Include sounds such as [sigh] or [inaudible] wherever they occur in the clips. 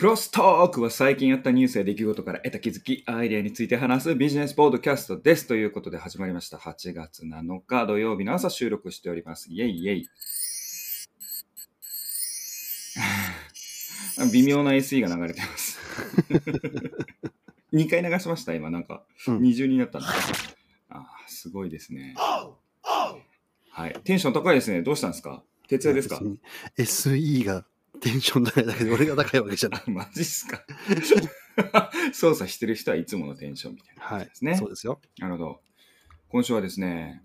クロストークは最近あったニュースや出来事から得た気づき、アイデアについて話すビジネスポッドキャストです。ということで始まりました。8月7日土曜日の朝収録しております。イェイイェイ。[laughs] 微妙な SE が流れてます。[laughs] 2回流しました、今。なんか、うん二重になったんだ。あーすごいですね。はい。テンション高いですね。どうしたんですか？徹夜ですか？SE がテンション高いだけで俺が高いわけじゃない。あマジっすか操作してる人はいつものテンションみたいなはい感じですね。そうですよ。なるほど。今週はですね、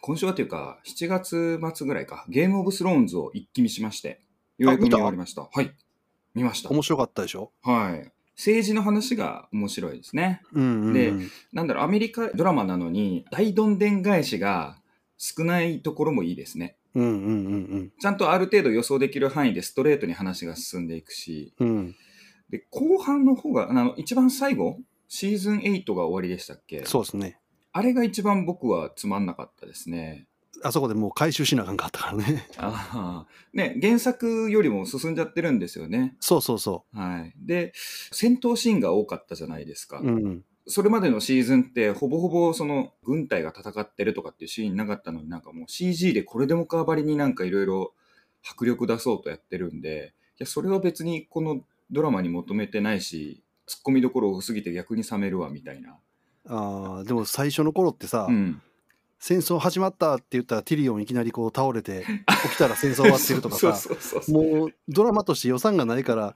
今週はというか、7月末ぐらいか、ゲームオブスローンズを一気見しまして、ようやく見終わりました？はい。見ました。面白かったでしょ？はい。政治の話が面白いですね。うんうんうん。でなんだろう、アメリカドラマなのに、大どんでん返しが少ないところもいいですね。うんうんうんちゃんとある程度予想できる範囲でストレートに話が進んでいくし、うん。うん。で、後半の方が、あの、一番最後、シーズン8が終わりでしたっけ？そうですね。あれが一番僕はつまんなかったですね。あそこでもう回収しなあかんかったからね。[laughs] ああ。ね、原作よりも進んじゃってるんですよね。そうそうそはい。で、戦闘シーンが多かったじゃないですか。う。うん。それまでのシーズンって、ほぼほぼその軍隊が戦ってるとかっていうシーンなかったのになんかもう CG でこれでもかばりになんかいろいろ迫力出そうとやってるんで、いや、それは別にこのドラマに求めてないし、突っ込みどころ多すぎて逆に冷めるわみたいな。ああ、でも最初の頃ってさ、うん。戦争始まったって言ったらティリオンいきなりこう倒れて、[laughs] 起きたら戦争終わってるとかさ。もうドラマとして予算がないから、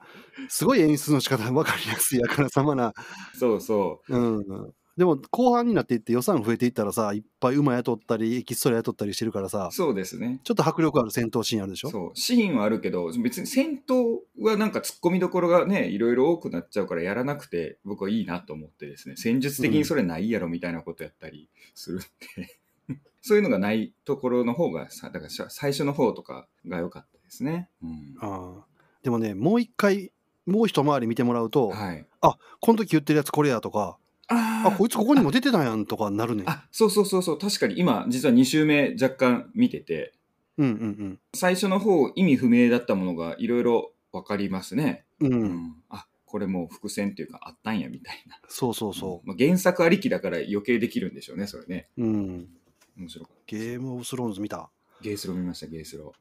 すごい演出の仕方分かりやすいやからさまな、そうそう。うん。でも後半になっていって予算増えていったらさ、いっぱい馬雇ったり、エキストラ雇ったりしてるからさ、そうですね。ちょっと迫力ある戦闘シーンあるでしょ？そう。シーンはあるけど、別に戦闘はなんか突っ込みどころがね、いろいろ多くなっちゃうからやらなくて、僕はいいなと思ってですね、戦術的にそれないやろみたいなことやったりするんで、そういうのがないところの方がさ、だからさ最初の方とかが良かったですね。うん。ああでもね、もう一回、もう一回り見てもらうと、はい。あこの時言ってるやつこれやとか、ああこいつここにも出てたんやんとかなるね。あ、そうそうそうそう、確かに今、実は2週目若干見てて、うんうん最初の方意味不明だったものがいろいろ分かりますね。うん。う。うんん。あ、これもう伏線というかあったんやみたいな。そうそうそまあ、原作ありきだから余計できるんでしょうね、それね。う。うん。面白かった。ゲームオブスローンズ見た？ゲースロ見ました、ゲースロ。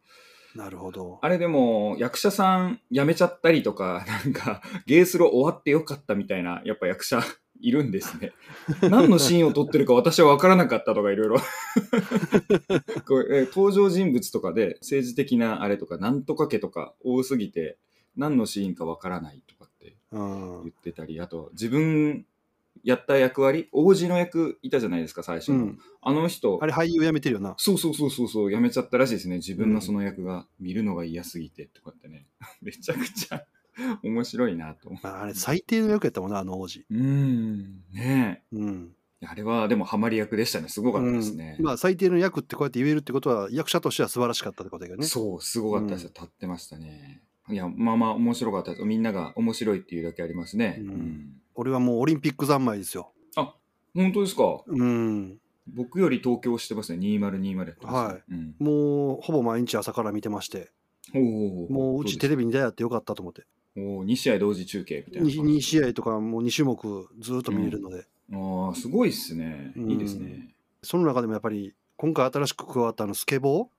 なるほど。あれでも、役者さん辞めちゃったりとか、[laughs] なんか、ゲースロ終わってよかったみたいな、やっぱ役者いるんですね。[laughs] 何のシーンを撮ってるか私は分からなかったとか、いろいろ。登場人物とかで、政治的なあれとか、なんとか家とか多すぎて、何のシーンか分からないとかってうん言。ってたり、あと、自分やった役割、王子の役いたじゃないですか、最初の。うん、あの人、あれ俳優辞めてるよな。そうそうそうそうそう、やめちゃったらしいですね。自分のその役が見るのが嫌すぎてとかってね。[laughs] めちゃくちゃ面白いなと思う。まあ、あれ最低の役やったもんな、あの王子。うーん、ねうん。え。あれはでもハマり役でしたね。すごかったですね。うんまあ最低の役ってこうやって言えるってことは役者としては素晴らしかったってことだけどね。そう、すごかったですよ。立ってましたね。いや、まあまあ面白かったです。みんなが面白いっていうだけありますね。うんうん俺はもうオリンピック三昧ですよ。本当ですか？うん。僕より東京してますね。2020やってます、ね。。はいうん、もうほぼ毎日朝から見てまして、おーもううちテレビに出会ってよかったと思って。お2試合同時中継みたいな感じ。2, 試合とかもう2種目ずっと見れるので、ああ、すごいっすね。うんいいですね。その中でもやっぱり今回新しく加わったあのスケボ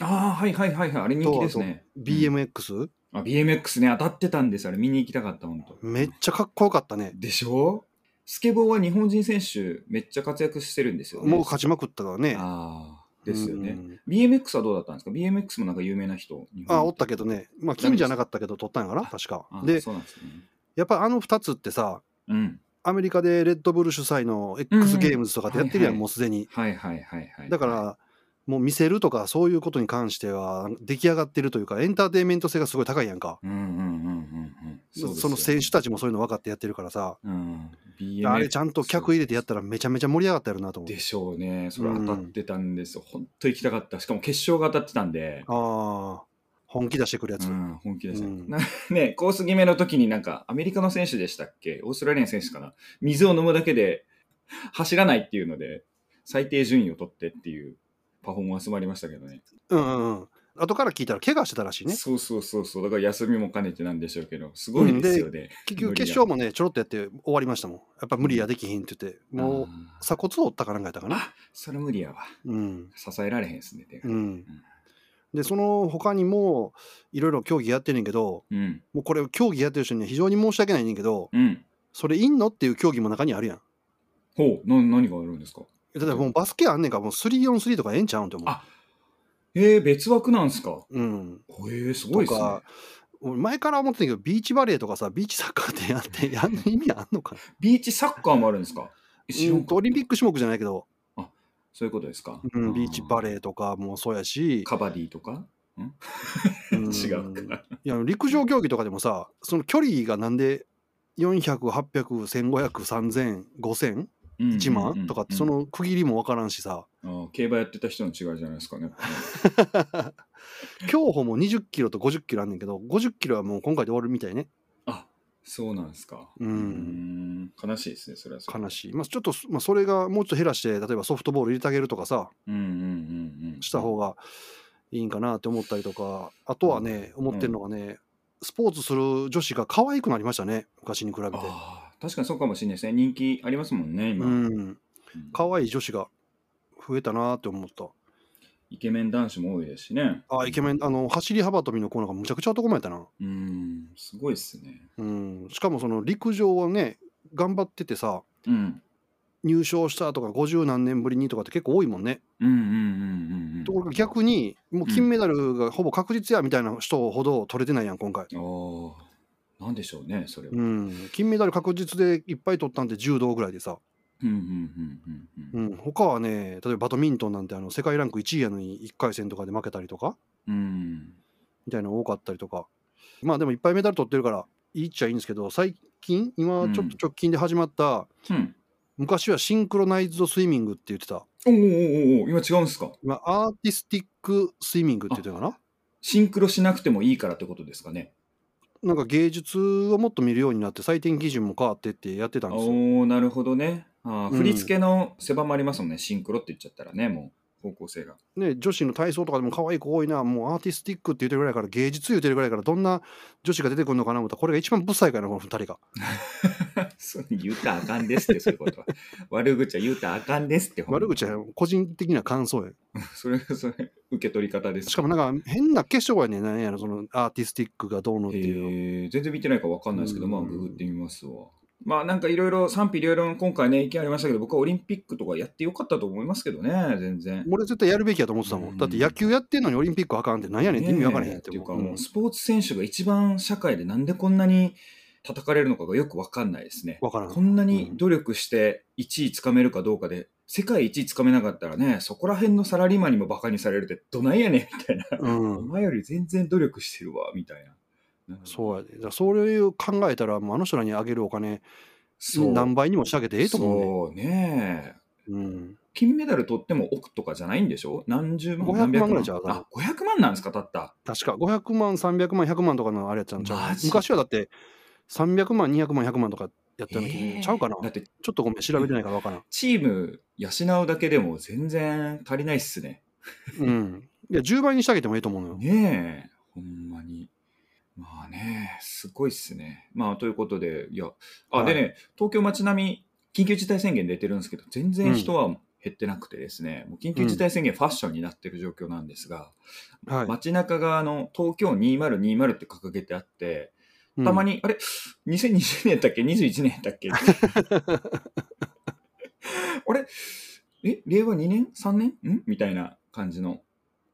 ああ、はいはいはいはい。あれ人気ですね。ー BMX、あ、BMX ね、当たってたんです。あれ見に行きたかった、本当。めっちゃかっこよかったね。でしょ？スケボーは日本人選手めっちゃ活躍してるんですよね。もう勝ちまくったからね。ああ、ですよね。うん。BMX はどうだったんですか ?BMX もなんか有名な人。あ、おったけどね。まあ、君じゃなかったけど、取ったんやから、確かあ。で、そうなんですね。やっぱあの2つってさ、うん。アメリカでレッドブル主催の X ゲームズとかでやってるやん、もうすでに。はいはいはいはい。だから、もう見せるとかそういうことに関しては出来上がってるというかエンターテインメント性がすごい高いやんかうんうんうんうんうん。その選手たちもそういうの分かってやってるからさ、うん。あれちゃんと客入れてやったらめちゃめちゃ盛り上がったやろなと思うでしょうね。それ当たってたんですよ。本当行きたかった。しかも決勝が当たってたんで。ああ本気出してくるやつ、うん、本気でした、うんなね、コース決めの時になんか、アメリカの選手でしたっけ？オーストラリアの選手かな？水を飲むだけで走らないっていうので、最低順位を取ってっていうパフォーマンスもありましたけどね。うんうんうん後から聞いたら怪我してたらしいね。そうそうそうそう。だから休みも兼ねてなんでしょうけど、すごいですよね。結局決勝もね、ちょろっとやって終わりましたもん。やっぱ無理やできひんって言って、もうあ鎖骨を折ったかなんかやったかな。それ無理やわ。うん。支えられへんですね、手がうん。で、その他にも、いろいろ競技やってんねんけど、うん。もうこれ競技やってる人には非常に申し訳ないねんけど、うん。それいんの？っていう競技も中にあるやん。ほう、な何があるんですか？例えばもうバスケあんねんから、もう 3on3 とかええんちゃうんって思う。あえー、別枠なんすか？うん。えー、すごいっすね。とか、俺前から思ってたけど、ビーチバレーとかさ、ビーチサッカーってやって、[laughs] やんの意味あんのかな？ビーチサッカーもあるんですか？え知らうんんかオリンピック種目じゃないけど、そういうことですか、うん、ビーチバー。レーとかもそうやし、カバディとか？うん。[laughs] 違うか。いや陸上競技とかでもさ、その距離がなんで400、800、1500、3000、5000、1万とかって、その区切りもわからんしさ、競馬やってた人の違いじゃないですかね。競歩も20キロと50キロあんねんけど、50キロはもう今回で終わるみたいね。あそうなんですか。うんん悲しいですね、それは悲しい。まあ、ちょっと、まあ、それがもうちょっと減らして、例えばソフトボール入れてあげるとかさ、うんうんうんうん。した方がいいんかなって思ったりとか、あとはね、思ってるのがね、スポーツする女子が可愛くなりましたね、昔に比べて。確かにそうかもしれないですね。人気ありますもんね、今。可愛い女子が増えたなって思った。イケメン男子も多いですしね。あ、イケメン、あの、走り幅跳びの子なんかむちゃくちゃ男前やったな。うん、すごいっすね。うん、しかもその陸上はね、頑張っててさ、うん。入賞したとか50何年ぶりにとかって結構多いもんね。うんうんうんうんうん。ところが逆に、もう金メダルがほぼ確実やみたいな人ほど取れてないやん、今回。ああ、なんでしょうね、それは。ううん。ん、金メダル確実でいっぱい取ったんで柔道ぐらいでさ、他はね例えばバドミントンなんてあの世界ランク1位やのに1回戦とかで負けたりとか。うん。みたいなの多かったりとか。まあでもいっぱいメダル取ってるからいいっちゃいいんですけど最近今ちょっと直近で始まった、うん。昔はシンクロナイズドスイミングって言ってた。おーおーおー今違うんですか？今アーティスティックスイミングって言ってるかな。シンクロしなくてもいいからってことですかね。なんか芸術をもっと見るようになって採点基準も変わってってやってたんですよ。おおなるほどね。あ振り付けの狭まりますもんね、シンクロって言っちゃったらね、もう方向性が。ね、女子の体操とかでも可愛い子多いな、もうアーティスティックって言ってるぐらいから、芸術言ってるぐらいから、どんな女子が出てくるのかな思ったら、これが一番ブサイかな、この二人が。[laughs] そう言うたらあかんですって、そういうことは。[laughs] 悪口は言うたらあかんですって、悪口は個人的な感想や。[laughs] それ、それ、受け取り方です。しかもなんか変な化粧やねんなんやろ、そのアーティスティックがどうのっていう全然見てないから分かんないですけど、うんまあ、ググってみますわ。まあ、なんかいろいろ賛否両論、今回ね、意見ありましたけど、僕はオリンピックとかやってよかったと思いますけどね、全然。俺絶対やるべきやと思ってたもん。うんだって野球やってんのにオリンピックあかんってなんやねんって意味わからへんってていうか。もうスポーツ選手が一番社会でなんでこんなに叩かれるのかがよく分かんないですね。こんなに努力して1位つかめるかどうかで、世界1位つかめなかったらね、そこら辺のサラリーマンにもバカにされるってどないやねんみたいな。うんお前より全然努力してるわ、みたいな。そうやで。それを考えたら、もうあの人らにあげるお金、そう何倍にもしてあげてええと思そうね。うね。うん。金メダル取っても億とかじゃないんでしょ？何十万500何百万？ぐらいちゃうあ、500万なんですか、たった。確か500万、300万、100万とかのあれやったんちゃう昔はだって300万、200万、100万とかやったのに、えーちゃうかなだって、ちょっとごめん、調べてないからわからん。チーム養うだけでも全然足りないっすね。うん。いや、10倍にしてあげてもいいと思うのよ。ねえ、ほんまに。まあね、すごいっすね。まあ、ということで、いや、あ、はいでね、東京街並み、緊急事態宣言出てるんですけど、全然人は減ってなくてですね、もう緊急事態宣言ファッションになってる状況なんですが、はい。街中があの東京2020って掲げてあって、うんたまに、あれ ?2020 年だっけ ?21 年だっけ？[laughs] あれ？え？令和2年 ?3 年？ん？みたいな感じの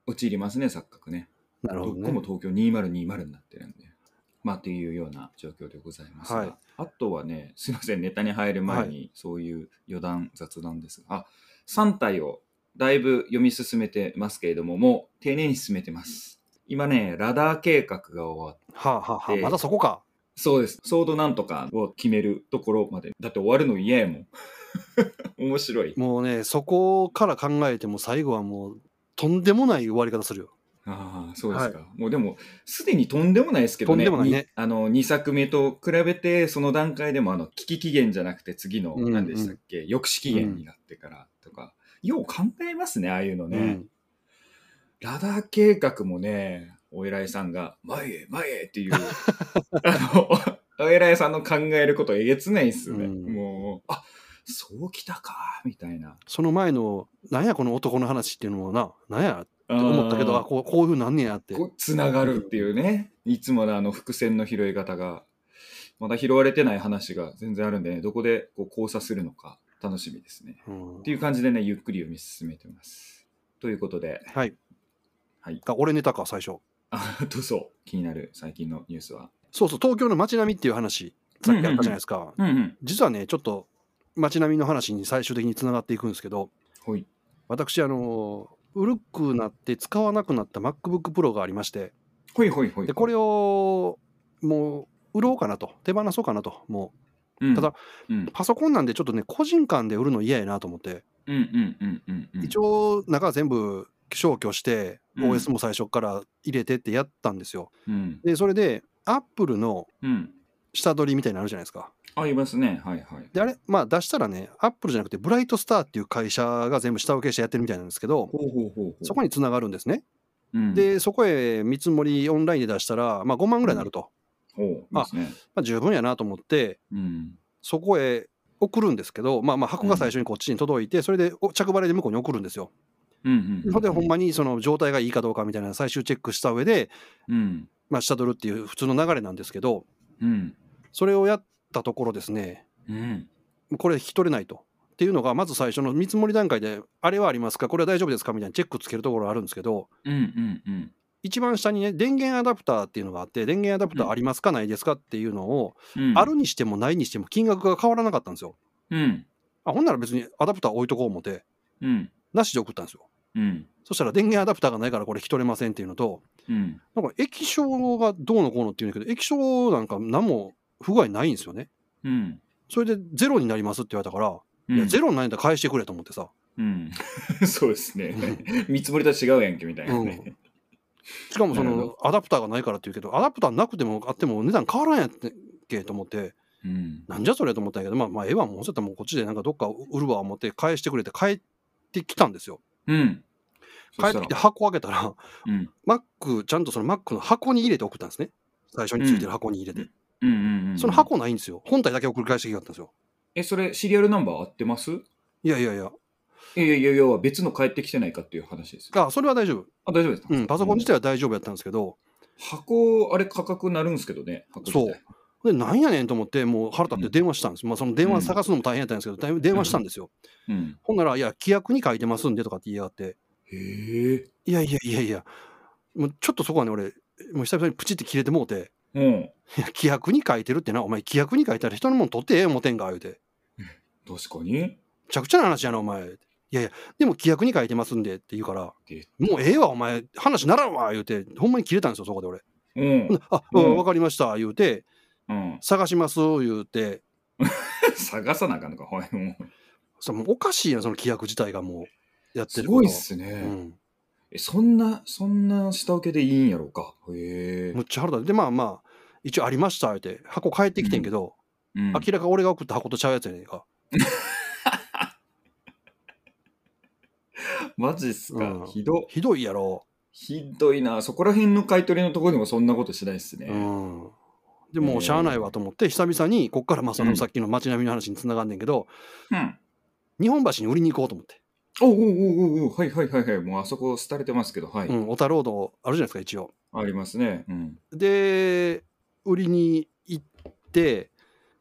陥りますね、錯覚ね。なるほどね。どこも東京2020になってるんで。まあ、というような状況でございますが、はいあとはね、すいません、ネタに入る前に、そういう余談、雑談ですが、あ、3体をだいぶ読み進めてますけれども、もう丁寧に進めてます。今ね、ラダー計画が終わって、はあ、はあはあ、でまだそこか。そうです。ソードなんとかを決めるところまで。だって終わるの嫌やもん。[laughs] 面白い。もうね、そこから考えても最後はもう、とんでもない終わり方するよ。ああ、そうですか。もうでも、すでにとんでもないですけどね。とんでもないねにあの、2作目と比べて、その段階でも、あの、危機期限じゃなくて、次の、うんうん何でしたっけ、抑止期限になってからとか、よう考えますね、ああいうのね。うん。ラダー計画もね、お偉いさんが、前へ、前へっていう、[laughs] あの、お偉いさんの考えることえげつないっすね。うんもう、あそうきたか、みたいな。その前の、なんやこの男の話っていうのもな、なんや思ったけど、あこうこういうふうになんねやって。つながるっていうね、いつものあの伏線の拾い方が、まだ拾われてない話が全然あるんでね、どこでこう交差するのか楽しみですね。うんっていう感じでね、ゆっくり読み進めてます。ということで、はい。はい。あ俺ネタか、最初。あ、どうぞ、気になる最近のニュースは。そうそう、東京の街並みっていう話、さっきあったじゃないですか。うんうん。実はね、ちょっと街並みの話に最終的につながっていくんですけど、ほい。私、あの、古くなって使わなくなった MacBook Pro がありまして、ほいほいほい。でこれをもう売ろうかなと、手放そうかなと、もうん、ただ、うんう、パソコンなんでちょっとね、個人間で売るの嫌やなと思って。一応、中は全部消去して、うん OS も最初から入れてってやったんですよ。うん。で、それで、Apple のうん。下取りみたいなのあるじゃないですか。ありますね。はいはい。で、あれ、まあ出したらね、Apple じゃなくて、ブライトスターっていう会社が全部下請けしてやってるみたいなんですけど、ほうほうほうほう。そこにつながるんですね。うん、で、そこへ見積もりオンラインで出したら、まあ5万ぐらいになると。ほう、いいですね。まあ十分やなと思って、うん。そこへ送るんですけど、まあまあ箱が最初にこっちに届いて、それでお着払いで向こうに送るんですよ。うんうん。ほんで、ほんまにその状態がいいかどうかみたいな最終チェックした上で、うん。まあ下取るっていう普通の流れなんですけど、うん。それをやったところですね、うん。これ引き取れないと。っていうのが、まず最初の見積もり段階で、あれはありますか、これは大丈夫ですか？みたいなチェックつけるところがあるんですけど、うんうんうん。一番下にね、電源アダプターっていうのがあって、電源アダプターありますか、ないですかっていうのを、うん。あるにしてもないにしても金額が変わらなかったんですよ。うん。あほんなら別にアダプター置いとこう思って、うん。なしで送ったんですよ。うん。そしたら電源アダプターがないからこれ引き取れませんっていうのと、うん。なんか液晶がどうのこうのっていうんだけど、液晶なんか何も不具合ないんですよね。うん。それでゼロになりますって言われたから、いやゼロにないんだ返してくれと思ってさ。うん。[laughs] そうですね。[laughs] 見積もりとは違うやんけみたいなね。しかもそのアダプターがないからって言うけど、アダプターなくてもあっても値段変わらんやってけと思って、うん。なんじゃそれと思ったんやけど、まあまあええわ、もうそったらもうこっちでなんかどっか売るわ思って返してくれて帰ってきたんですよ。うん。帰ってきて箱開けたら、うん。Mac、ちゃんとその Mac の箱に入れて送ったんですね。最初についてる箱に入れて。うんうんうん。その。箱ないんですよ。本体だけ送り返してきたんですよ。え、それ、シリアルナンバー合ってます？いやいやいや。いやいやいや、別の帰ってきてないかっていう話ですよ。あ、それは大丈夫。あ、大丈夫ですか？うん、パソコン自体は大丈夫やったんですけど、箱、あれ価格なるんですけどね。箱自体で、なんやねんと思って、もう腹立って電話したんです。まあ、その電話探すのも大変やったんですけど、だいぶ電話したんですよ。うん。ほんなら、いや、規約に書いてますんでとかって言いやがって、へえ。いやいやいやいや、もうちょっとそこはね、俺、もう久々にプチって切れてもうて、うん。いや、規約に書いてるってな、お前、規約に書いたら人のもん取ってええ思てんか、言うて。確かに。めちゃくちゃな話やな、お前。いやいや、でも規約に書いてますんでって言うから、でもうええわ、お前、話ならんわ、言うて、ほんまに切れたんですよ、そこで俺。うんあ、ううんん、わかりました、言うて、うん。探します、言うて、[laughs] 探さなあかんのか、はい。もうおかしいやん、その規約自体がもう、やってすることごいっすね。うん。え、そんな、そんな下請けでいいんやろうか？へえ。むっちゃ腹立って、で、まあまあ、一応ありました、言うて、箱帰ってきてんけど、うん明らか俺が送った箱とちゃうやつやねんか。[laughs] マジっすか？うんひど。ひどいやろ。ひどいな。そこら辺の買い取りのところでもそんなことしないっすね。うん。でもうしゃあないわと思って、久々に、こっからまあそうのんさっきの街並みの話につながんねんけど、うん。日本橋に売りに行こうと思って。おうおうおうおうはいはいはいはい。もうあそこ廃れてますけど、はい。うん、小田ロードあるじゃないですか、一応。ありますね。うん。で、売りに行って、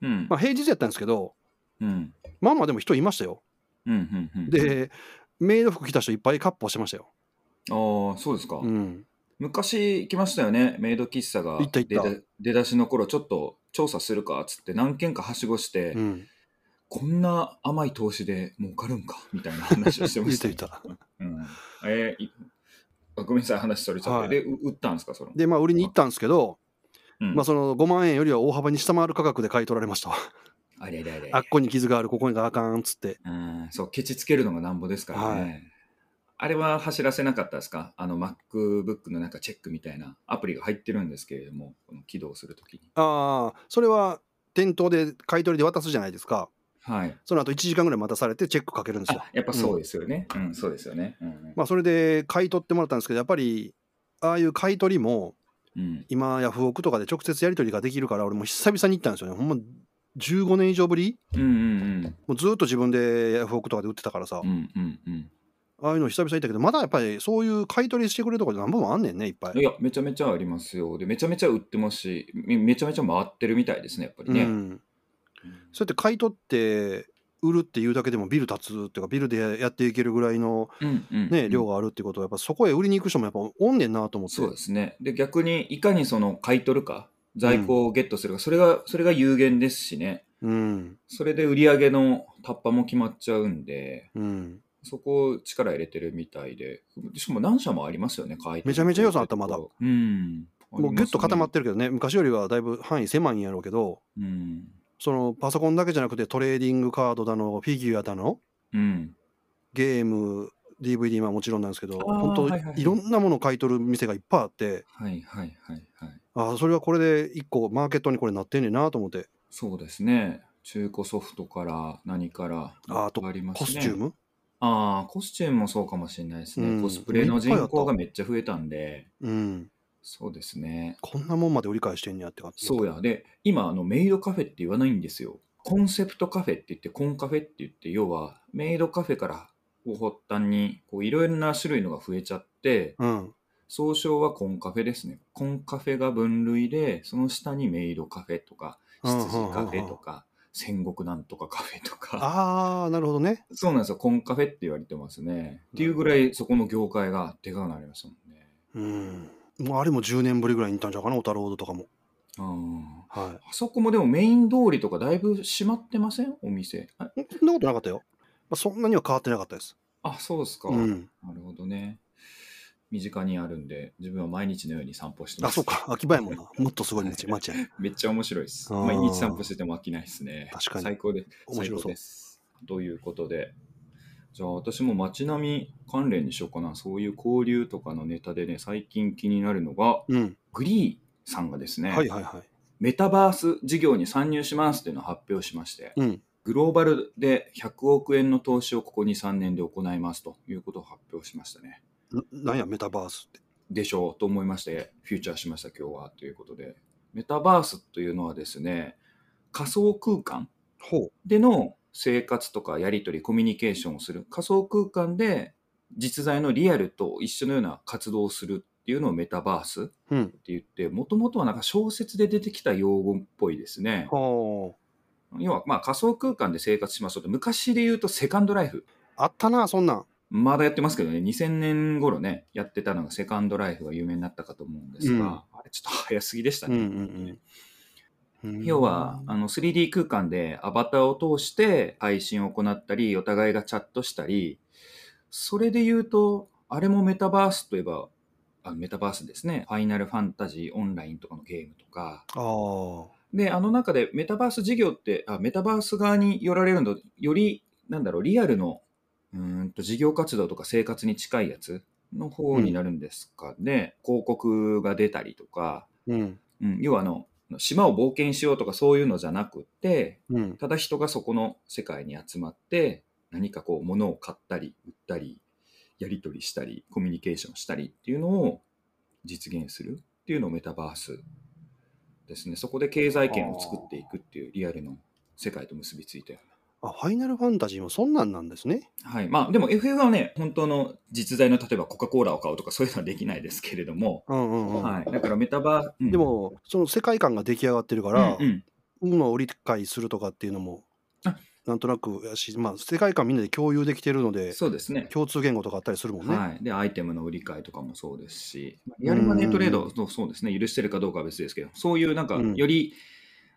うん。まあ平日やったんですけど、うん。まあまあでも人いましたよ。うんうんうん。で、メイド服着た人いっぱいカッポしてましたよ。ああ、そうですか。うん。昔行きましたよね。メイド喫茶が行った行った出だ出だしの頃、ちょっと調査するかっつって何軒かはしごして、うん。こんな甘い投資で儲かるんか？みたいな話をしてましたたよ。[laughs] 言った。うん、えーごめんなさい、話それちゃって。はいで、う売ったんですか、その。で、まあ売りに行ったんですけど、うんまあその5万円よりは大幅に下回る価格で買い取られましたわ。あれあれあれ。あっこに傷がある、ここにがあかんっつって。うん、そう、ケチつけるのがなんぼですからね。はいあれは走らせなかったですか？あの MacBook のなんかチェックみたいなアプリが入ってるんですけれども、この起動するときに。ああ、それは店頭で買い取りで渡すじゃないですか。はい。その後1時間ぐらい待たされてチェックかけるんですよあ。やっぱそうですよね。うん、そうですよね。うんまあ、それで買い取ってもらったんですけどやっぱりああいう買い取りもうん。今ヤフオクとかで直接やり取りができるから俺も久々に行ったんですよねほんま15年以上ぶり？うんうんもうずっと自分でヤフオクとかで売ってたからさ、うん。うんうんうん。ああいうの久々に行ったけどまだやっぱりそういう買い取りしてくれるところ何本もあんねんねいっぱい。いや、めちゃめちゃありますよ。で、めちゃめちゃ売ってますし、めめちゃめちゃ回ってるみたいですね、やっぱりね。うん、そうやって買い取って売るっていうだけでもビル建つっていうかビルでやっていけるぐらいの、うんうん。ねうん。量があるってことはやっぱそこへ売りに行く人もやっぱおんねんなと思って。そうですね。で、逆にいかにその買い取るか、在庫をゲットするか、それが、それが有限ですしね。うん。それで売り上げの突破も決まっちゃうんで、うん。そこを力入れてるみたいで、しかも何社もありますよね、買いめちゃめちゃ予算あったまだ。うん。もうギュッと固まっってるけどね。昔よりはだいぶ範囲狭いんやろうけど。うん。そのパソコンだけじゃなくてトレーディングカードだのフィギュアだのうん。ゲーム DVD はもちろんなんですけど本当、はいはいはいいろんなものを買い取る店がいっぱいあってはいはいはいはい。ああそれはこれで一個マーケットにこれなってんねんなと思ってそうですね。中古ソフトから何からああとありますね。コスチューム？ああ、コスチュームもそうかもしれないですね。うんコスプレの人口がめっちゃ増えたんで、うんそうですね。こんなもんまで売り買いしてんねやって感じそうや。で、今、あの、メイドカフェって言わないんですよ。コンセプトカフェって言って、コンカフェって言って、要は、メイドカフェから発端に、こう、いろいろな種類のが増えちゃって、うん総称はコンカフェですね。コンカフェが分類で、その下にメイドカフェとか、羊カフェとか、戦国なんとかカフェとか。ああなるほどねそうなんですよ。コンカフェって言われてますね。っていうぐらいそこの業界がでかくなりましたもんね。うんもうあれも10年ぶりぐらいに行ったんちゃうかなオタロードとかもうん。はあそこもでもメイン通りとかだいぶ閉まってません？お店。あいそんなことなかったよ、まあ、そんなには変わってなかったですあ、そうですか。うんなるほどね。身近にあるんで、自分は毎日のように散歩してます。あそうか秋葉やもんな [laughs] もっとすごい街街やめっちゃ面白いです。毎日散歩してても飽きないですね。確かに最高で面白そうです。ということで、じゃあ私も街並み関連にしようかな。そういう交流とかのネタでね、最近気になるのが、うんグリーさんがですね、はいはいはいメタバース事業に参入しますっていうのを発表しまして、うんグローバルで100億円の投資をここ2、3年で行いますということを発表しましたね。ななんやメタバースってでしょうと思いまして、フューチャーしました今日はということで。メタバースというのはですね、仮想空間ほでの生活とかやり取り、コミュニケーションをする。仮想空間で実在のリアルと一緒のような活動をするっていうのをメタバースって言って、もともとはなんか小説で出てきた用語っぽいですね。は要はまあ仮想空間で生活しますと、昔で言うとセカンドライフ。ああったなそんなんまだやってますけどね、2000年頃ね、やってたのがセカンドライフが有名になったかと思うんですが、うんあれちょっと早すぎでしたね。うんうんうん要はあの 3D 空間でアバターを通して配信を行ったり、お互いがチャットしたり、それで言うと、あれもメタバースといえば、あメタバースですね。ファイナルファンタジーオンラインとかのゲームとか。ああで、あの中でメタバース事業って、あメタバース側によられるの、より、なんだろう、リアルのうーんと事業活動とか生活に近いやつの方になるんですかね。広告が出たりとか、うんうん、要はあの、島を冒険しようとかそういうのじゃなくって、うんただ人がそこの世界に集まって、何かこう物を買ったり、売ったり、やり取りしたり、コミュニケーションしたりっていうのを実現するっていうのをメタバースですね。そこで経済圏を作っていくっていうリアルの世界と結びついたようあファイナルファンタジーもそんなんなんですねな。はい。まあでも FF はね、本当の実在の例えばコカ・コーラを買うとかそういうのはできないですけれども、うんうんうん、はい。だからメタバー、うんで、もその世界観が出来上がってるから、うんうんを理解するとかっていうのもあなんとなくやし、まあ、世界観みんなで共有できてるのでそうですね。共通言語とかあったりするもんね。はい、で、アイテムの売り買いとかもそうですし、リアルマネートレード、そうそうですね、許してるかどうかは別ですけど、そういうなんか、うんより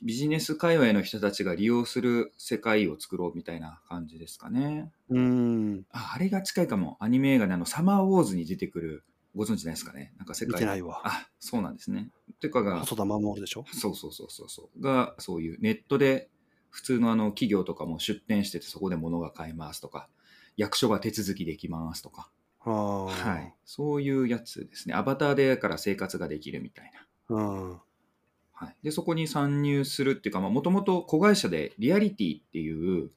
ビジネス界隈の人たちが利用する世界を作ろうみたいな感じですかね。うーんああれが近いかも、アニメ映画であの、サマーウォーズに出てくる、ご存知ないですかね？なんか世界見てないわ。あ、そうなんですね。てかが、細田守でしょ？そうそうそうそうそう。が、そういうネットで普通のあの企業とかも出店しててそこで物が買えますとか、役所が手続きできますとか、はい。そういうやつですね。アバターでから生活ができるみたいな。うん。はい、でそこに参入するっていうかもともと子会社でリアリティっていう、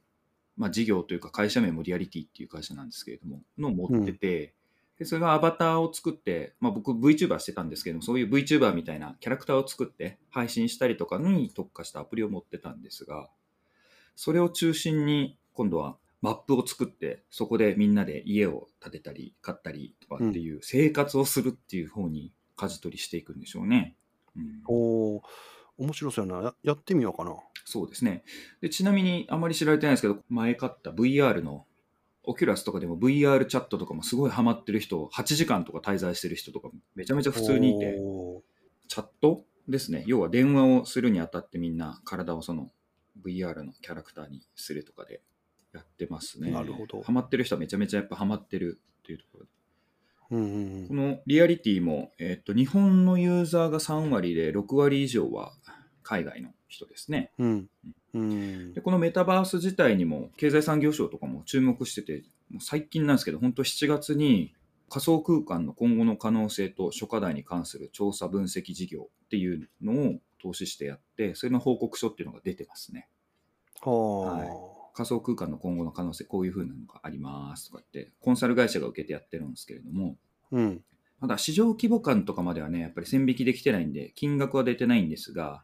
まあ、事業というか会社名もリアリティっていう会社なんですけれどものを持ってて、でそれがアバターを作って、まあ、僕 VTuber してたんですけどもそういう VTuber みたいなキャラクターを作って配信したりとかに特化したアプリを持ってたんですがそれを中心に今度はマップを作ってそこでみんなで家を建てたり買ったりとかっていう生活をするっていう方に舵取りしていくんでしょうね。うんおお面白そうやなややってみようかなそうですねで。ちなみにあまり知られてないんですけど、前買った VR の、オキュラスとかでも VR チャットとかもすごいハマってる人、8時間とか滞在してる人とかめちゃめちゃ普通にいて、チャットですね。要は電話をするにあたってみんな体をその VR のキャラクターにするとかでやってますね。なるほどハマってる人はめちゃめちゃやっぱハマってるっていうところで。うんうんこのリアリティも、えっと、日本のユーザーが3割で6割以上は海外の人ですね。うん。うん。でこのメタバース自体にも経済産業省とかも注目しててもう最近なんですけど本当7月に仮想空間の今後の可能性と諸課題に関する調査分析事業っていうのを投資してやってそれの報告書っていうのが出てますね。は仮想空間の今後の可能性こういうふうなのがありますとかってコンサル会社が受けてやってるんですけれどもあうんまだ市場規模感とかまではね、やっぱり線引きできてないんで、金額は出てないんですが、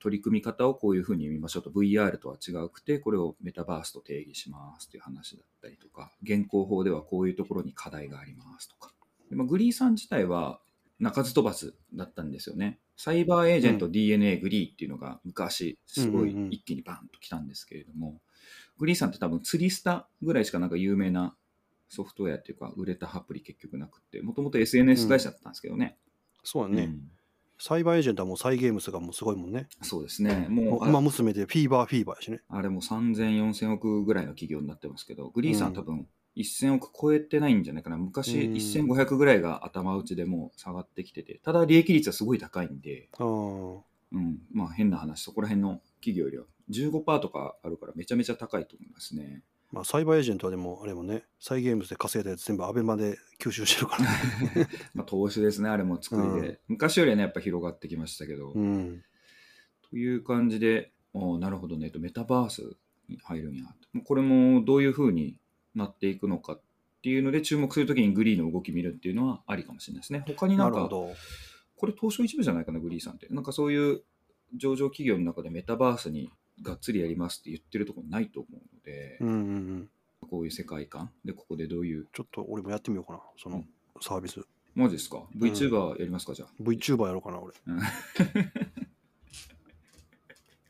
取り組み方をこういうふうに見ましょうと、VR とは違うくて、これをメタバースと定義しますという話だったりとか、現行法ではこういうところに課題がありますとか。でまあグリーさん自体は鳴かず飛ばずだったんですよね。サイバーエージェント DNA グリーっていうのが昔すごい一気にバーンと来たんですけれども、グリーさんって多分釣りスタぐらいしかなんか有名なソフトウェアっていうか売れたアプリ結局なくて、もともと SNS 会社だったんですけどね。そうやね、うん。サイバーエージェントはもうサイゲームスがもうすごいもんね。そうですね。もう、馬娘でフィーバーフィーバーやしね。ああれも3000、4000億ぐらいの企業になってますけど、グリーさうんん多分1000億超えてないんじゃないかな。昔うん。1500ぐらいが頭打ちでもう下がってきてて、ただ利益率はすごい高いんで、うん、まあ変な話、そこら辺の企業よりは15%とかあるからめちゃめちゃ高いと思いますね。まあ、サイバーエージェントはでもあれもねサイゲームスで稼いだやつ全部アベマで吸収してるからね [laughs] まあ投資ですね、あれも作りで。うん昔よりはね、やっぱ広がってきましたけど、うんという感じで、おーなるほどね、とメタバースに入るんやと。これもどういう風になっていくのかっていうので、注目するときにグリーの動き見るっていうのはありかもしれないですね。他になんるほどこれ東証一部じゃないかな、グリーさんって。なんかそういう上場企業の中でメタバースにがっつりやりますって言ってるところないと思うので、うんうんうん。こういう世界観。で、ここでどういう、ちょっと俺もやってみようかなそのサービス。マジですか ?VTuber やりますか、じゃあ。VTuber やろうかな俺。う [laughs] ん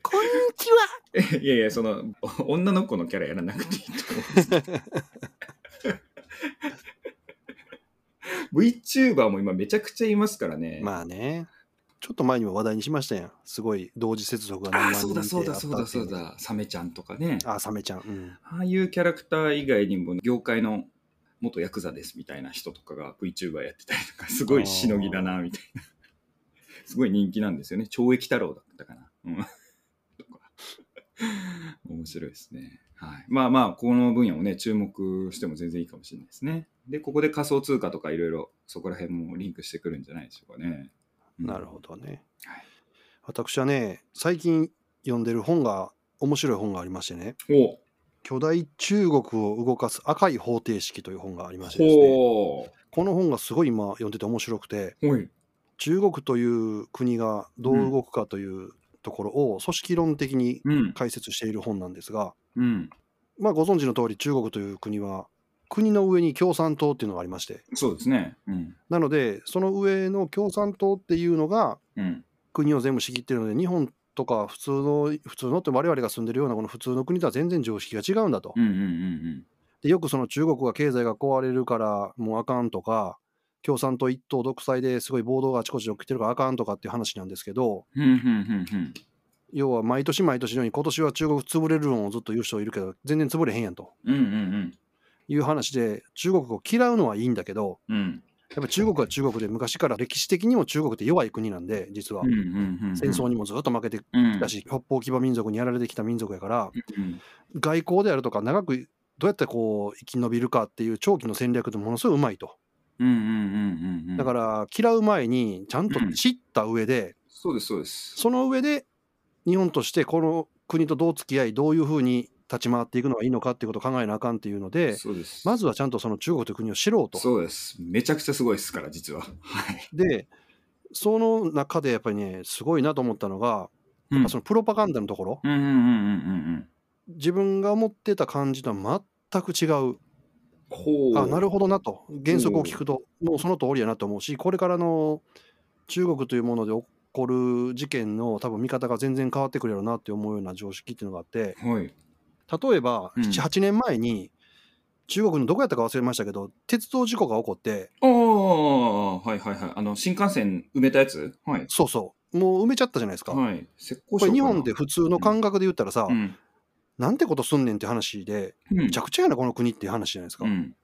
こんにちは。いやいや、その、お女の子のキャラやらなくていいと思うんです。けど VTuber も今めちゃくちゃいますからね。まあねちょっと前にも話題にしましたやん。すごい同時接続がああ、何そうだそうだそう。だそうだ。サメちゃんとかね。あサメちゃん。うん。ああいうキャラクター以外にも業界の元ヤクザですみたいな人とかが VTuber やってたりとか、すごいしのぎだな、みたいな。すごい人気なんですよね。懲役太郎だったかな。うん。面白いですね。はい。まあまあ、この分野をね、注目しても全然いいかもしれないですね。で、ここで仮想通貨とかいろいろそこら辺もリンクしてくるんじゃないでしょうかね。うん。なるほどね。はい。私はね最近読んでる本が面白い本がありましてね。お。巨大中国を動かす赤い方程式という本がありましてですね。ほこの本がすごい今読んでて面白くて。中国という国がどう動くかというところを組織論的にうん。解説している本なんですが、うん。まあ、ご存知の通り中国という国は国の上に共産党っていうのがありましてそうですね。うん。なのでその上の共産党っていうのがうん。国を全部仕切ってるので日本とか普通の普通のって我々が住んでるようなこの普通の国とは全然常識が違うんだと。うんうんうんでよくその中国が経済が壊れるからもうあかんとか共産党一党独裁ですごい暴動があちこちで起きてるからあかんとかっていう話なんですけどうん。うんうんうん要は毎年毎年のように今年は中国潰れる論をずっと言う人いるけど全然潰れへんやんとうん。うんうんいう話で中国を嫌うのはいいんだけどうん。うん。やっぱ中国は中国で昔から歴史的にも中国って弱い国なんで実は。戦争にもずっと負けてきうんたし北方騎馬民族にやられてきた民族やからうん外交であるとか長くどうやってこう生き延びるかっていう長期の戦略でものすごいうまいと。だから嫌う前にちゃんと知った上でそうです、そうです。その上で日本としてこの国とどう付き合いどういうふうに立ち回っていくのがいいのかっていうことを考えなあかんっていうのでそうです。まずはちゃんとその中国という国を知ろうと。そうです。めちゃくちゃすごいですから、実は。はい。でその中でやっぱりねすごいなと思ったのが、やっぱそのプロパガンダのところうんうんうんうんうん自分が思ってた感じとは全く違う。あなるほどなと原則を聞くともうその通りやなと思うしこれからの中国というもので起こる事件の多分見方が全然変わってくるやろうなって思うような常識っていうのがあってはい。例えばうん78年前に中国のどこやったか忘れましたけど鉄道事故が起こってああ、はいはいはい。あの、新幹線埋めたやつ？はい。そうそうもう埋めちゃったじゃないですか。はい。浙江省これ日本かで普通の感覚で言ったらさ、なうん。なんてことすんねんって話でうんめちゃくちゃやなこの国っていう話じゃないですか。うん。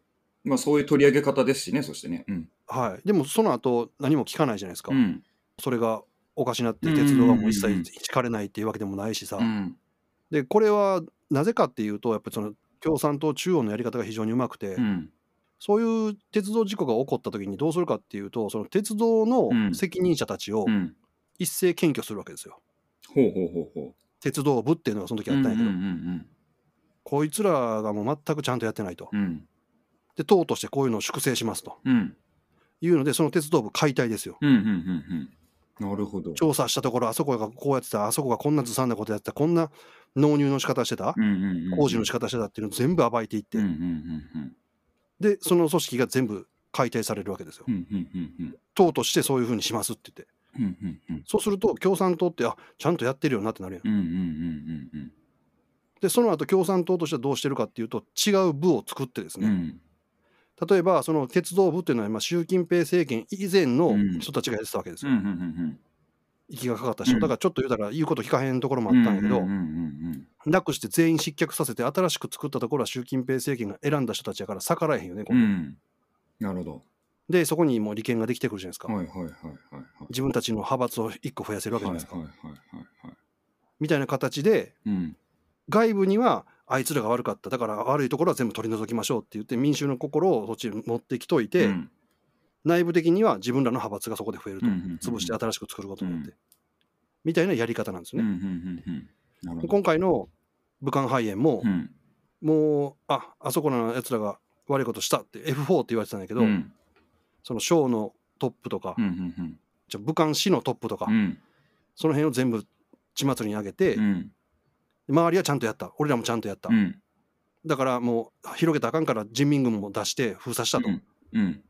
まあ、そういう取り上げ方ですしね、そしてね。うん。はい、でもその後何も聞かないじゃないですか。うん。それがおかしなってうん鉄道がもう一うん切引かれないっていうわけでもないしさ、うん。でこれはなぜかっていうとやっぱりその共産党中央のやり方が非常にうまくて、うん。そういう鉄道事故が起こった時にどうするかっていうとその鉄道のうん責任者たちをうん。一斉検挙するわけですよ。ほうほうほうほ鉄道部っていうのがその時う。あったんやけど、うんうんこいつらがもう全くちゃんとやってないと。うんうん。で党としてこういうのを粛清しますとうん。いうのでその鉄道部解体ですよ。うんうんうんうん。なるほど。調査したところあそこがこうやってたあそこがこんなずさんなことやってたこんな納入の仕方してた。工事の仕方してたっていうのを全部暴いていって、でその組織が全部解体されるわけですよ。党としてそういうふうにしますって言って。そうすると共産党ってあちゃんとやってるよなってなるやん。でその後共産党としてはどうしてるかっていうと違う部を作ってですね、うん。例えばその鉄道部っていうのは今習近平政権以前のうん人たちがやってたわけですよ。息がかかった人、うんだからちょっと言うたら言うこと聞かへんところもうん。あったんやけど、なくして全員失脚させて新しく作ったところは習近平政権が選んだ人たちやから逆らえへんよね、今度ん。なるほど。でそこにもう利権ができてくるじゃないですか、はいはいはいはいはい。自分たちの派閥を一個増やせるわけじゃないですか、はいはいはいはいはい。みたいな形でうん。外部にはあいつらが悪かった。だから悪いところは全部取り除きましょうって言って民衆の心をそっちに持ってきといて、うん。内部的には自分らの派閥がそこで増えると、潰して新しく作ることによって、うんみたいなやり方なんですね。今回の武漢肺炎も、うん。もうああそこのやつらが悪いことしたって F4 って言われてたんだけど、うん。その省のトップとか、じゃ武漢市のトップとか、その辺を全部血祭りに上げて、うん周りはちゃんとやった。俺らもちゃんとやった、うん。だからもう広げたらあかんから人民軍も出して封鎖したと、うん。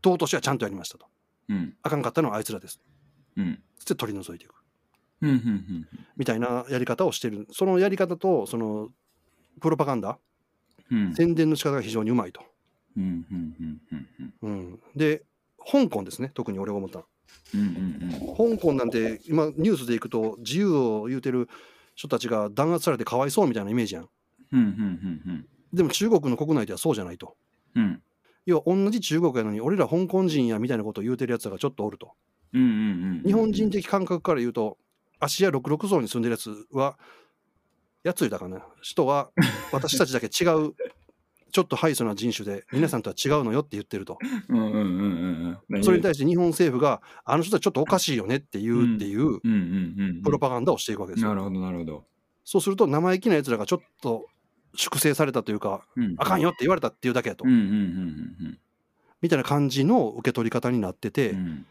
党としてはちゃんとやりましたと。うん。あかんかったのはあいつらですうん。つって取り除いていく。うんうんみたいなやり方をしてる。そのやり方とそのプロパガンダ。うん。宣伝の仕方が非常にうまいと、で香港ですね。特に俺が思ったの。うんうん香港なんて今ニュースでいくと自由を言うてる人たちが弾圧されてかわいそうみたいなイメージやん。うんうんうんでも中国の国内ではそうじゃないと。うん。うん要は同じ中国やのに俺ら香港人やみたいなことを言うてるやつがちょっとおると。うんうんうん日本人的感覚から言うと芦屋六六層に住んでるやつはやついたかな。人は [laughs] 私たちだけ違うちょっとハイソな人種で皆さんとは違うのよって言ってると。うんうんうんうんうん。それに対して日本政府があの人たちちょっとおかしいよねって言うっていううんうんうんプロパガンダをしていくわけですよ。なるほどなるほど。そうすると生意気なやつらがちょっと粛清されたというかあかんよって言われたっていうだけやと。うんうんうんみたいな感じの受け取り方になってて、うん。うん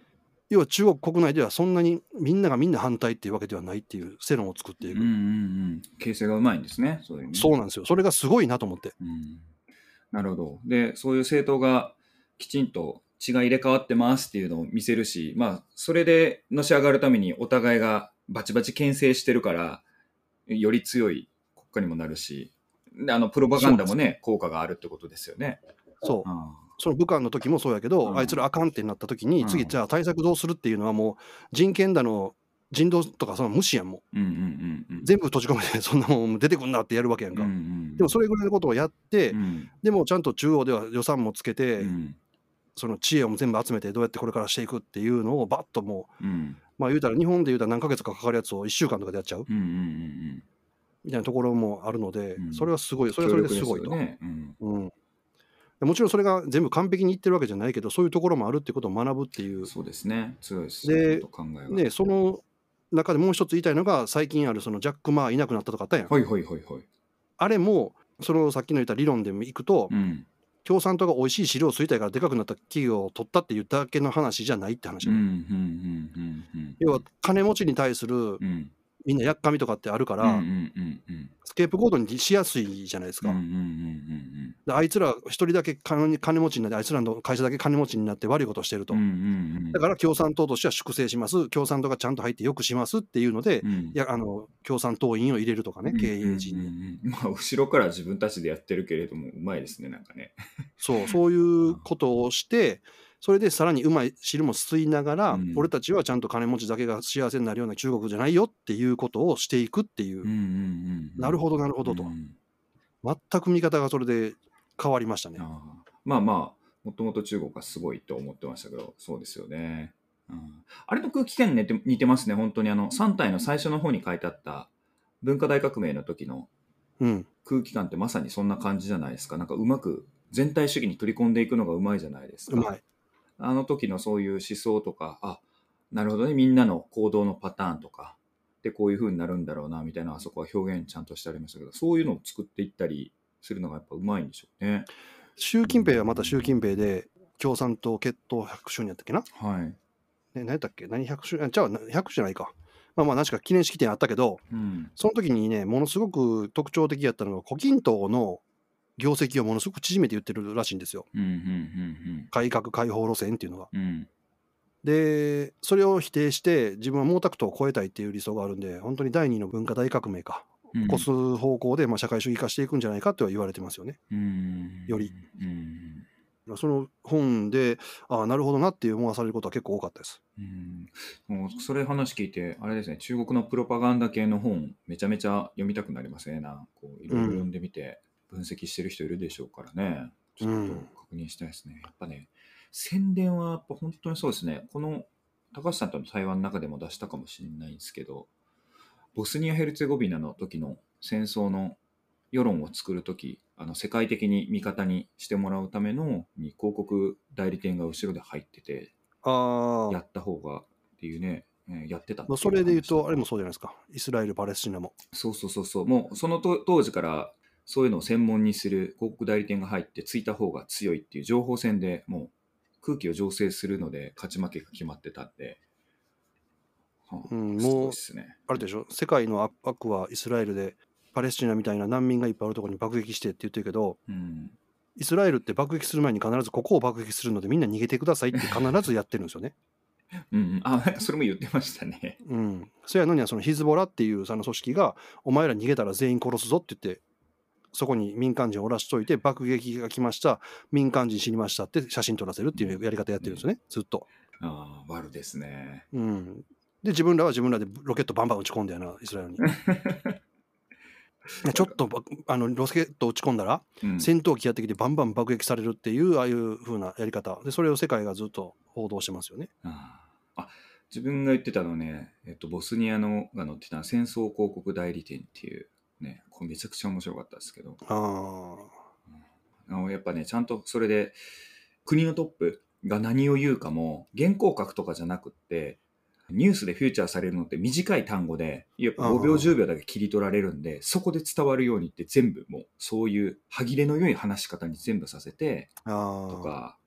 要は中国国内ではそんなにみんながみんな反対っていうわけではないっていう世論を作っていく、うんうんうん。形成がうまいんですねそういうねそうなんですよ。それがすごいなと思って。うんなるほど。で、そういう政党がきちんと血が入れ替わってますっていうのを見せるし、まあ、それでのし上がるためにお互いがバチバチ牽制してるから、より強い国家にもなるし、であの、プロパガンダもね、効果があるってことですよね。そう。あその武漢の時もそうやけど、うん。あいつらあかんってなった時に、うん。次じゃあ対策どうするっていうのはもう人権だの人道とかその無視やんもう全部閉じ込めてそんなもん出てくんなってやるわけやんか、うんうんでもそれぐらいのことをやって、うんでもちゃんと中央では予算もつけて、うんその知恵を全部集めてどうやってこれからしていくっていうのをバッともうんうまあ言うたら日本で言うたら何ヶ月かかかるやつを1週間とかでやっちゃうみたいなところもあるので、うんそれはすごいそうん。れはそれですごいと。ね。うんうんもちろんそれが全部完璧にいってるわけじゃないけどそういうところもあるってことを学ぶっていうそうですね。強いです。でちょっと考えが。ね、その中でもう一つ言いたいのが最近あるそのジャック・マーいなくなったとかあったやん、はいはいはいはい。あれもそのさっきの言った理論でいくと、うん。共産党が美味しい資料を吸いたいからでかくなった企業を取ったっていうだけの話じゃないって話。要は金持ちに対するうん、みんなやっかみとかってあるから。スケープゴードにしやすいじゃないですか、うん、うん、うん、であいつら一人だけ金金持ちになってあいつらの会社だけ金持ちになって悪いことをしてると、うん。うん、うん。だから共産党としては粛清します共産党がちゃんと入ってよくしますっていうので、うん、いやあの共産党員を入れるとかね、経営陣に、うんうんうんまあ、後ろから自分たちでやってるけれども、うまいですね、なんかね。そうそういうことをしてそれでさらにうまい汁も吸いながら、うん俺たちはちゃんと金持ちだけが幸せになるような中国じゃないよっていうことをしていくっていう、うん、うん、うん。なるほどなるほどと、うん全く見方がそれで変わりましたね。ああまあまあ、もともと中国はすごいと思ってましたけど、そうですよね。うん、あれと空気感に似てますね、本当にあの、3体の最初の方に書いてあった文化大革命の時のうん、空気感ってまさにそんな感じじゃないですか。なんかうまく全体主義に取り込んでいくのがうまいじゃないですか。あの時のそういう思想とか、あ、なるほどね、みんなの行動のパターンとか、で、こういう風になるんだろうな、みたいな、あそこは表現ちゃんとしてありましたけど、そういうのを作っていったりするのがやっぱうまいんでしょうね。習近平はまた習近平で共産党決闘100周年やったっけな、はい。ね、何やったっけ？何100周年じゃあ100じゃないか。まあまあ確か記念式典あったけどうん。その時にねものすごく特徴的やったのが胡錦涛の業績をものすごく縮めて言ってるらしいんですよ。うん、うん、うん、改革開放路線っていうのが。うん。うん。でそれを否定して自分は毛沢東を超えたいっていう理想があるんで本当に第二の文化大革命かうん起こす方向で、まあ、社会主義化していくんじゃないかとは言われてますよね。うんより。うん。その本でああなるほどなって思わされることは結構多かったです。うん、もうそれ話聞いて、あれですね、中国のプロパガンダ系の本、めちゃめちゃ読みたくなりますね。なこういろいろ読んでみて、分析してる人いるでしょうからね。ちょっと確認したいですね。やっぱね、宣伝はやっぱ本当にそうですね。この高橋さんとの対話の中でも出したかもしれないんですけど、ボスニア・ヘルツェゴビナの時の戦争の世論を作る時あの世界的に味方にしてもらうためのに広告代理店が後ろで入ってて、ああやった方がっていうね、えーやってたまあ、それで言うと、話あれもそうじゃないですか。イスラエル、パレスチナも。そうそうそうそう、もうそのと当時からそういうのを専門にする広告代理店が入ってついた方が強いっていう情報戦でもう空気を醸成するので勝ち負けが決まってたんで、はあうんもうね。あれでしょ、世界の悪はイスラエルで、パレスチナみたいな難民がいっぱいあるところに爆撃してって言ってるけど、うん、イスラエルって爆撃する前に必ずここを爆撃するのでみんな逃げてくださいって必ずやってるんですよね。[laughs] うんうん、あ、それも言ってましたね。うん。そやのにはそのヒズボラっていうその組織がお前ら逃げたら全員殺すぞって言ってそこに民間人をおらしといて爆撃が来ました民間人死にましたって写真撮らせるっていうやり方やってるんですよねずっと。ああ、悪ですね。うん。で自分らは自分らでロケットバンバン撃ち込んだよなイスラエルに。[laughs] ちょっとばあのロケット撃ち込んだらうん。戦闘機やってきてバンバン爆撃されるっていうああいう風なやり方。でそれを世界がずっと報道してますよね。あ自分が言ってたのね、えっと、ボスニアのが載ってた戦争広告代理店っていうね、これめちゃくちゃ面白かったですけど、ああのやっぱね、ちゃんとそれで国のトップが何を言うかも原稿書くとかじゃなくって、ニュースでフューチャーされるのって短い単語で、やっぱ5秒あー10秒だけ切り取られるんで、そこで伝わるようにって全部もうそういう歯切れの良い話し方に全部させて、とか、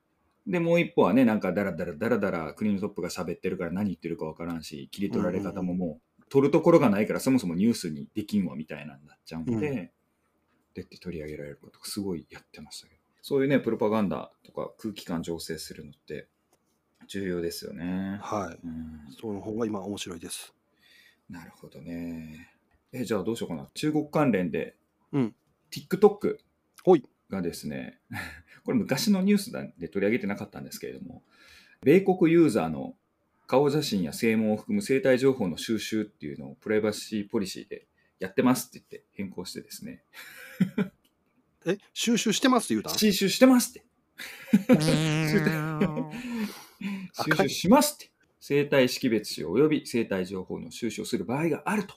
で、もう一歩はね、なんかダラダラダラダラ国のトップが喋ってるから何言ってるかわからんし、切り取られ方ももう、取るところがないからそもそもニュースにできんわみたいなんなっちゃうん。で、うんでって取り上げられることがすごいやってましたけど、そういうね、プロパガンダとか空気感醸成するのって重要ですよね。はい。うん、その方が今面白いです。なるほどね。え、じゃあどうしようかな。中国関連で、うん。TikTok。がですね、[laughs] これ昔のニュースで取り上げてなかったんですけれども、米国ユーザーの顔写真や声紋を含む生体情報の収集っていうのをプライバシーポリシーでやってますって言って変更してですね、え、収集してますって言うたん？収集してますって、[laughs] [laughs] 収集しますって、生体識別紙及び生体情報の収集をする場合があると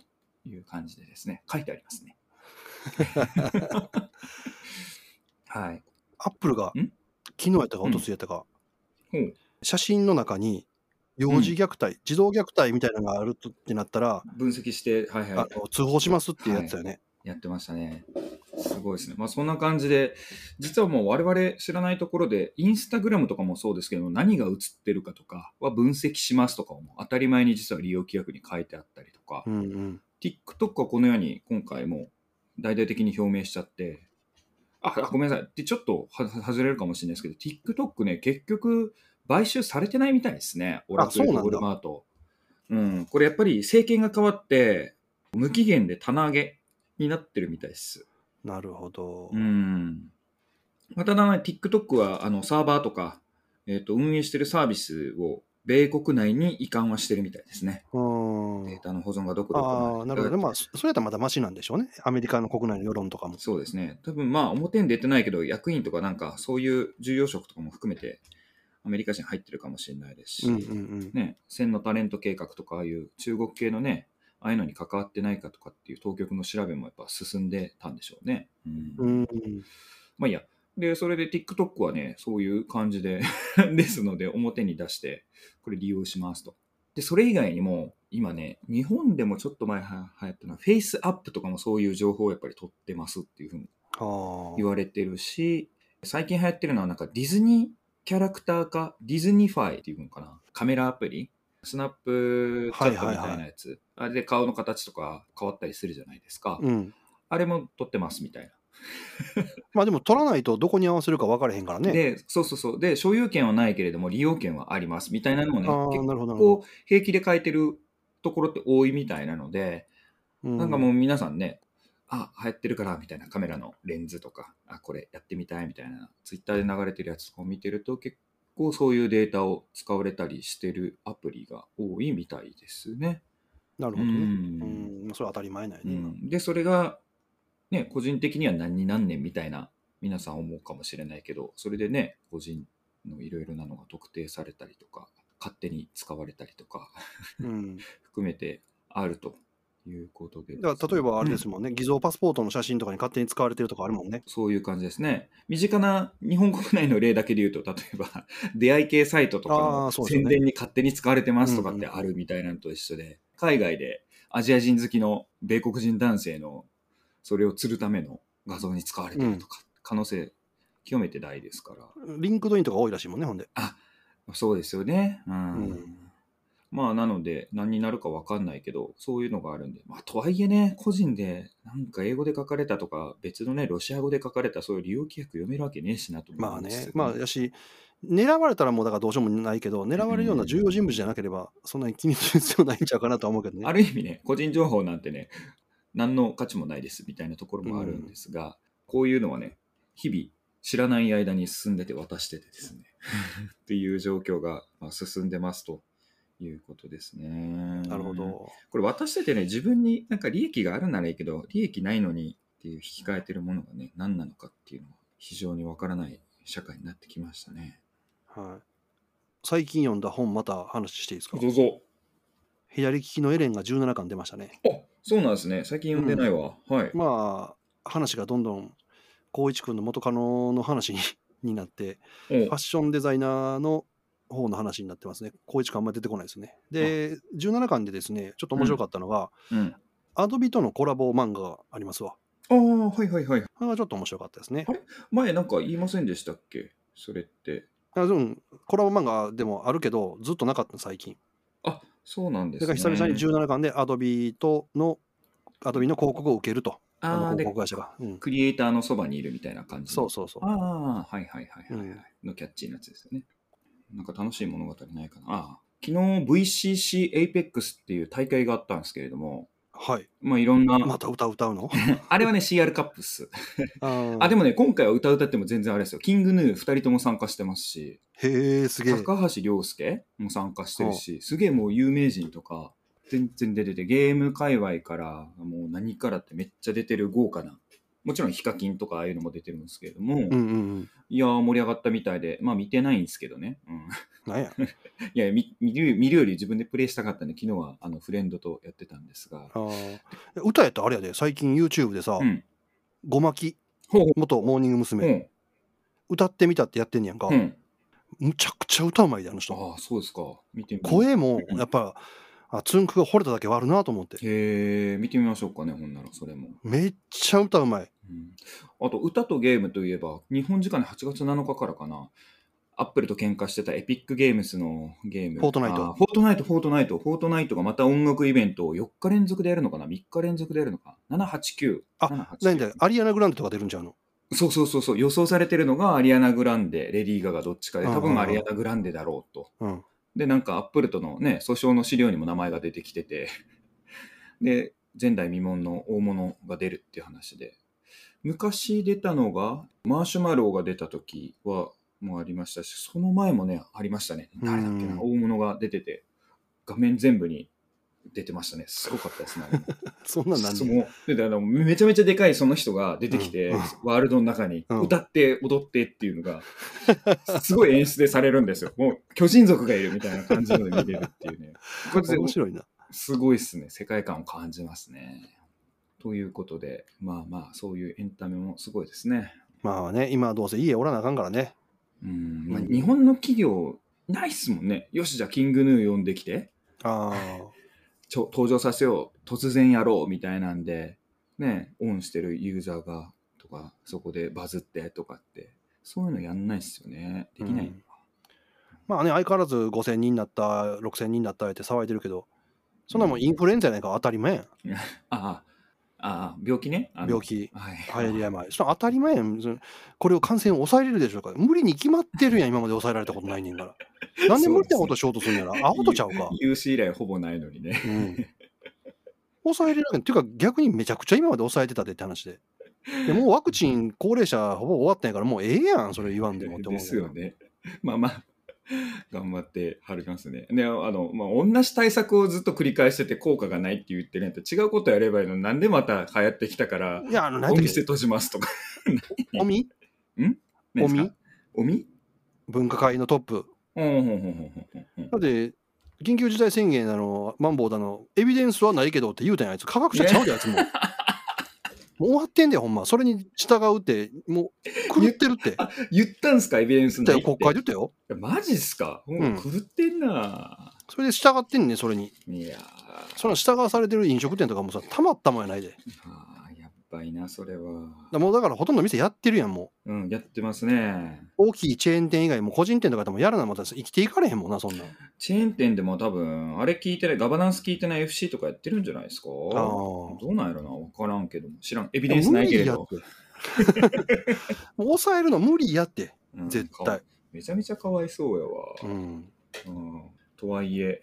いう感じでですね、書いてありますね。[laughs] はい。アップルがん？昨日やったか、おとついやったか、ほう。写真の中に幼児虐待、児童虐待みたいなのがあるとってなったら、分析して、はいはい。通報しますっていうやつだよね。やってましたね。すごいですね。まあそんな感じで、実はもう我々知らないところで、インスタグラムとかもそうですけども、何が映ってるかとかは分析しますとかも当たり前に実は利用規約に書いてあったりとか、うんうん。TikTok はこのように今回も大々的に表明しちゃって、あ、あごめんなさい。で、ちょっとは外れるかもしれないですけど、TikTok ね、結局買収されてないみたいですね。オラクルとウォルマート。うん。これやっぱり政権が変わって、無期限で棚上げになってるみたいです。なるほど。うん。まあただね、TikTok はあのサーバーとか、えっ、と、運営してるサービスを米国内に移管はしてるみたいですね。うん。データの保存がどこで行われああ、なるほどね。まあ、そそれやったらまだマシなんでしょうね。アメリカの国内の世論とかも。そうですね。多分まあ表に出てないけど、役員とかなんかそういう重要職とかも含めて、アメリカ人入ってるかもしれないですし、うんうんうん。ね、千のタレント計画とか、ああいう中国系のね、ああいうのに関わってないかとかっていう当局の調べもやっぱ進んでたんでしょうね。うんうん。まあいいや。で、それで TikTok はね、そういう感じで [laughs] ですので、表に出して、これ利用しますと。で、それ以外にも、今ね、日本でもちょっと前は流行ったのは、 FaceApp とかもそういう情報をやっぱり取ってますっていうふうにあ言われてるし、最近流行ってるのはなんかディズニーキャラクター化、 Disneyfy っていうのかな。カメラアプリ Snapchat みたいなやつ。あれで顔の形とか変わったりするじゃないですか。あ。うん。あれも撮ってますみたいな。[laughs] まあでも取らないとどこに合わせるか分からへんからね。で、そうそうそう。で、所有権はないけれども、利用権はありますみたいなのもね、結構平気で書いてるところって多いみたいなので、ど。なんかもう皆さんね、あ、流行ってるからみたいなカメラのレンズとか、あ、これやってみたいみたいな、ツイッターで流れてるやつを見てると、結構そういうデータを使われたりしてるアプリが多いみたいですね。なるほどね。ううんそれは当たり前なんやね。今うん、で、それが、ね、個人的には何に何年みたいな、皆さん思うかもしれないけど、それでね、個人のいろいろなのが特定されたりとか、勝手に使われたりとか、うん。[laughs] 含めてあるということで、だから例えばあれですうんもんね、偽造パスポートの写真とかに勝手に使われてるとかあるもんね。そういう感じですね。身近な日本国内の例だけで言うと、例えば、[laughs] 出会い系サイトとかあの宣伝に勝手に使われてますとかってあるみたいなのと一緒で、海外でアジア人好きの米国人男性のそれを釣るための画像に使われてるとか、可能性極めて大ですから。 LinkedIn とか多いらしいもんね、ほんで。そうですよね。うん。うんまあ、なので、何になるかわかんないけど、そういうのがあるんで。まあ、とはいえね、個人で、なんか英語で書かれたとか、別のね、ロシア語で書かれた、そういう利用規約読めるわけねえしなと思まあうんですけ。どねまあ、やし、狙われたらもうだからどうしようもないけど、狙われるような重要人物じゃなければ、そんなに気にする必要ないんちゃうかなとは思うけどね。[laughs] ある意味ね、個人情報なんてね、何の価値もないですみたいなところもあるんですが、こういうのはね、日々知らない間に進んでて渡しててですね、[laughs] っていう状況がまあ進んでますということですね。なるほ。ど。これ渡しててね、自分になんか利益があるならいいけど、利益ないのにっていう引き換えてるものがね、何なのかっていうのは非常にわからない社会になってきましたね。はい。最近読んだ本また話していいですか？どうぞ。左利きのエレンが17巻出ましたね。あ、そうなんですね。最近読んでないわ。はい。まあ、話がどんどん、光一君の元カノの話にになって、おファッションデザイナーの方の話になってますね。光一君あんまり出てこないですね。で、17巻でですね、ちょっと面白かったのが、うん。アドビとのコラボ漫画がありますわ。ああ、はいはいはい。これがちょっと面白かったですねあ。れ？前なんか言いませんでしたっけ？それって。あうん、コラボ漫画でもあるけど、ずっとなかった最近。あ、そうなんですね。だから久々に17巻でアドビとの、アドビの広告を受けると、あのあ広告会社が。うん、クリエイターのそばにいるみたいな感じのそうそうそう。ああ、はいはいはいはい、はいうんのキャッチーなやつですよね。なんか楽しい物語ないかな。ああ昨日 VCC APEX っていう大会があったんですけれども、はい。まあいろんな、また歌歌うの？[laughs] あれはね CR カップっす。ああ、でも。もね、今回は歌歌っても全然あれですよ。キングヌー2人とも参加してますし、へえ、すげえ。高橋涼介も参加してるし、すげえもう有名人とか、全然出てて、ゲーム界隈から、もう何からってめっちゃ出てる豪華な、もちろんヒカキンとかああいうのも出てるんですけれども、うんうんうん。いやー盛り上がったみたいで、まあ見てないんですけどね。うん、なんや？[laughs] いや見見る、見るより自分でプレイしたかったんで、昨日はあのフレンドとやってたんですが、あー歌やったらあれやで、最近 YouTube でさ、うん。ごまき、元モーニングう。娘。歌ってみたってやってんねやんか。うん。むちゃくちゃ歌うまいで、あの人。ああ、そうですか。見てみ声もうんやっぱ、あつんくが惚れただけはあるなと思って。へえ、見てみましょうかね、ほんなら、それも。めっちゃ歌うまい。うんあと、歌とゲームといえば、日本時間で8月7日からかな、 Apple と喧嘩してた Epic Games のゲーム。フォートナイトあフォートナイト、フォートナイト、フォートナイトがまた音楽イベントを4日連続でやるのかな ?3 日連続でやるのかな ?789。あ789なんで、アリアナ・グランデとか出るんちゃうの？そうそうそうそう、予想されてるのがアリアナ・グランデ、レディー・ガガどっちかで、多分アリアナ・グランデだろうと。うん。で、なんかアップルとのね、訴訟の資料にも名前が出てきてて、[laughs] で、前代未聞の大物が出るっていう話で、昔出たのが、マーシュマローが出た時は、もありましたし、その前もね、ありましたね。誰だっけうんな、大物が出てて、画面全部に出てましたね。すごかったですね。[laughs] そんなんなんそで。のであのめちゃめちゃでかいその人が出てきて、うんワールドの中にうん歌って踊ってっていうのが、[laughs] すごい演出でされるんですよ。もう巨人族がいるみたいな感じので見れるっていうね。これ面白いな。すごいっすね。世界観を感じますね。ということで、まあまあ、そういうエンタメもすごいですね。まあね、今はどうせ家おらなあかんからね。うんまあ、うん日本の企業、ないっすもんね。よし、じゃあ、キングヌー呼んできて、あちょ登場させよう、突然やろうみたいなんで、ね、オンしてるユーザーがとか、そこでバズってとかって、そういうのやんないっすよね。できないのか。あ。まあね、相変わらず5000人になった、6000人になったって騒いでるけど、そんなもんインフルエンザやないか当たり前やん。[laughs] ああ、ああ、病気ね？あの病気。はい。流行り病。それ当たり前やん。これを感染を抑えれるでしょうか？無理に決まってるやん、[laughs] 今まで抑えられたことないねんから。なんで無理なことしようとするんやら、アホとちゃうか？有史以来ほぼないのにね。うん。抑えれるけんっていうか逆にめちゃくちゃ今まで抑えてたでって話で。でもうワクチン高齢者ほぼ終わったんやからもうええやんそれ言わんでもって思うですよね。まあまあ、[laughs] 頑張ってはりますね。で、あの、まあ、同じ対策をずっと繰り返してて効果がないって言ってるんやったら違うことやればいいのになんでまた流行ってきたから、いやあの何お店閉じますとか。[laughs] おみ？何ですか？おみ？おみ？分科会のトップ。うんうんうんうんうんうんだって緊急事態宣言だのマンボウだのエビデンスはないけどって言うたんやあいつ。科学者ちゃうであいつも [laughs] 終わってんだよほんま。それに従うってもう狂ってるって。[laughs] あ言ったんすかエビデンスないって。だよ国会で言ったよマジっすか。もううん。狂ってんな、それで従ってんねんそれに。いやー。その従わされてる飲食店とかもさたまったもんやないで。だかあーやっばいな、それは。らもうだからほとんど店やってるやんもううん、やってますね。大きいチェーン店以外も個人店とかでもやらなまた生きていかれへんもんなそんなんチェーン店でも多分、あれ聞いてない、ガバナンス聞いてない FC とかやってるんじゃないですか？あどーうなんやろなわからんけども。知らん。エビデンスないけれど。[laughs] もう抑えるの無理やってうん絶対かめちゃめちゃかわいそうやわ。うんうんとはいえ、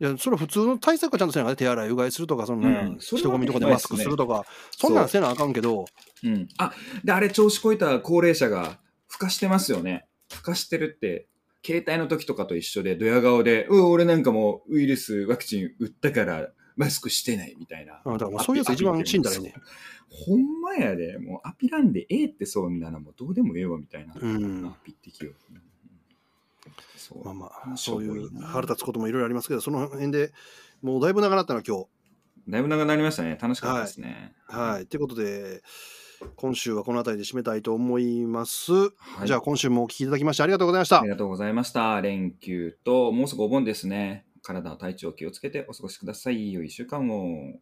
いやそれ普通の対策はちゃんとせなあかんね手洗いうがいするとかその、ねうん人混みとかでマスクするとかそんなんせなあかんけどうん。あ、で、あれ調子こいた高齢者が、ふかしてますよね。ふかしてるって、携帯の時とかと一緒で、ドヤ顔で、うん、俺なんかもうウイルスワクチン打ったから、マスクしてないみたいな。うんだからそういうやつ一番死んだらねほんまやで、もうアピらんでええってそんなのもうどうでもええわみたいな。うんアピってきよう。まあまあそうういう腹立つこともいろいろありますけどその辺でもうだいぶ長なったな今日だいぶ長くなりましたね。楽しかったですね。はいということで今週はこの辺りで締めたいと思います、はいじゃあ今週もお聞きいただきましてありがとうございましたありがとうございました。連休と、もうすぐお盆ですね。体、体調気をつけてお過ごしください。良い1週間を。